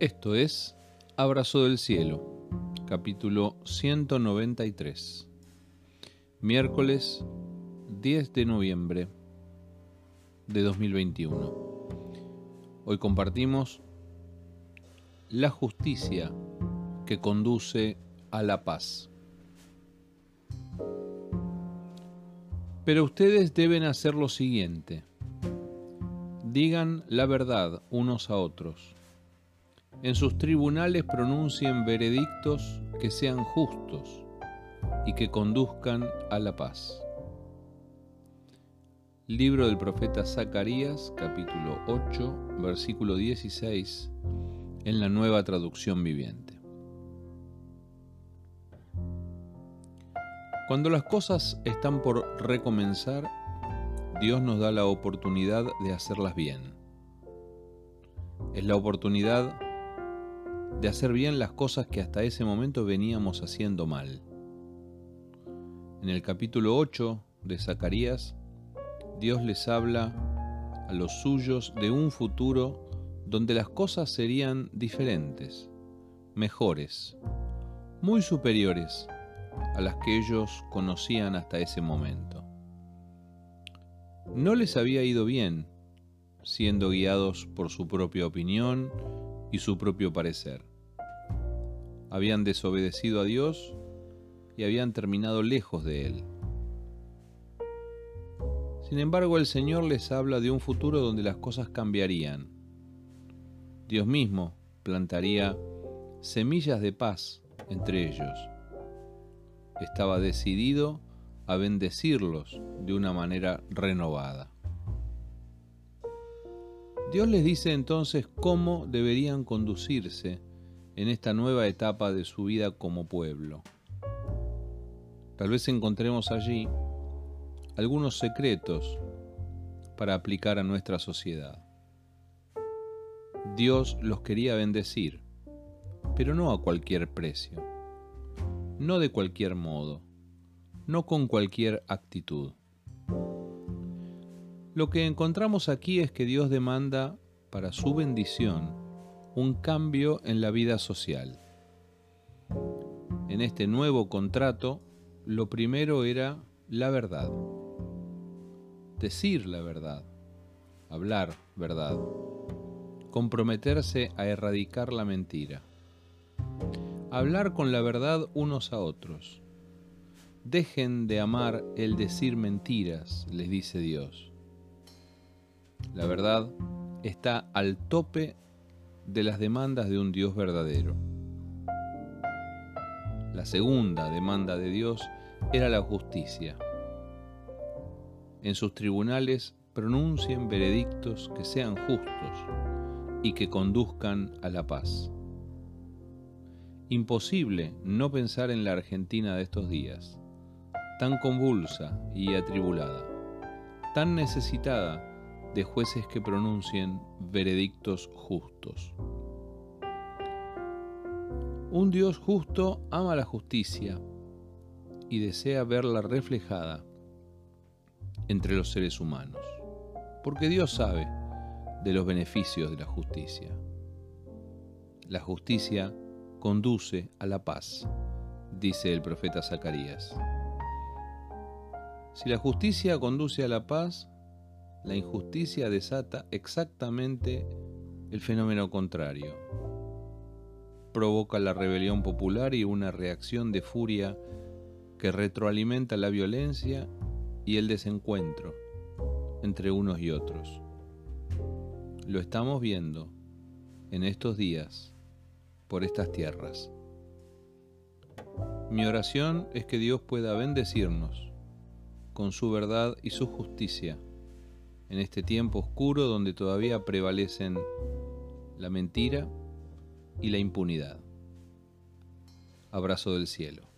Esto es Abrazo del Cielo, capítulo 193, miércoles 10 de noviembre de 2021. Hoy compartimos la justicia que conduce a la paz. Pero ustedes deben hacer lo siguiente. Digan la verdad unos a otros en sus tribunales pronuncien veredictos que sean justos y que conduzcan a la paz. Libro del profeta Zacarías, capítulo 8, versículo 16, en la nueva traducción viviente. Cuando las cosas están por recomenzar, Dios nos da la oportunidad de hacerlas bien. Es la oportunidad de hacer bien las cosas que hasta ese momento veníamos haciendo mal. En el capítulo 8 de Zacarías, Dios les habla a los suyos de un futuro donde las cosas serían diferentes, mejores, muy superiores a las que ellos conocían hasta ese momento. No les había ido bien, siendo guiados por su propia opinión y su propio parecer habían desobedecido a Dios y habían terminado lejos de Él. Sin embargo, el Señor les habla de un futuro donde las cosas cambiarían. Dios mismo plantaría semillas de paz entre ellos. Estaba decidido a bendecirlos de una manera renovada. Dios les dice entonces cómo deberían conducirse en esta nueva etapa de su vida como pueblo. Tal vez encontremos allí algunos secretos para aplicar a nuestra sociedad. Dios los quería bendecir, pero no a cualquier precio, no de cualquier modo, no con cualquier actitud. Lo que encontramos aquí es que Dios demanda para su bendición un cambio en la vida social. En este nuevo contrato, lo primero era la verdad. Decir la verdad, hablar verdad, comprometerse a erradicar la mentira. Hablar con la verdad unos a otros. Dejen de amar el decir mentiras, les dice Dios. La verdad está al tope de las demandas de un Dios verdadero. La segunda demanda de Dios era la justicia. En sus tribunales pronuncien veredictos que sean justos y que conduzcan a la paz. Imposible no pensar en la Argentina de estos días, tan convulsa y atribulada, tan necesitada de jueces que pronuncien veredictos justos. Un Dios justo ama la justicia y desea verla reflejada entre los seres humanos, porque Dios sabe de los beneficios de la justicia. La justicia conduce a la paz, dice el profeta Zacarías. Si la justicia conduce a la paz, la injusticia desata exactamente el fenómeno contrario. Provoca la rebelión popular y una reacción de furia que retroalimenta la violencia y el desencuentro entre unos y otros. Lo estamos viendo en estos días por estas tierras. Mi oración es que Dios pueda bendecirnos con su verdad y su justicia en este tiempo oscuro donde todavía prevalecen la mentira y la impunidad. Abrazo del cielo.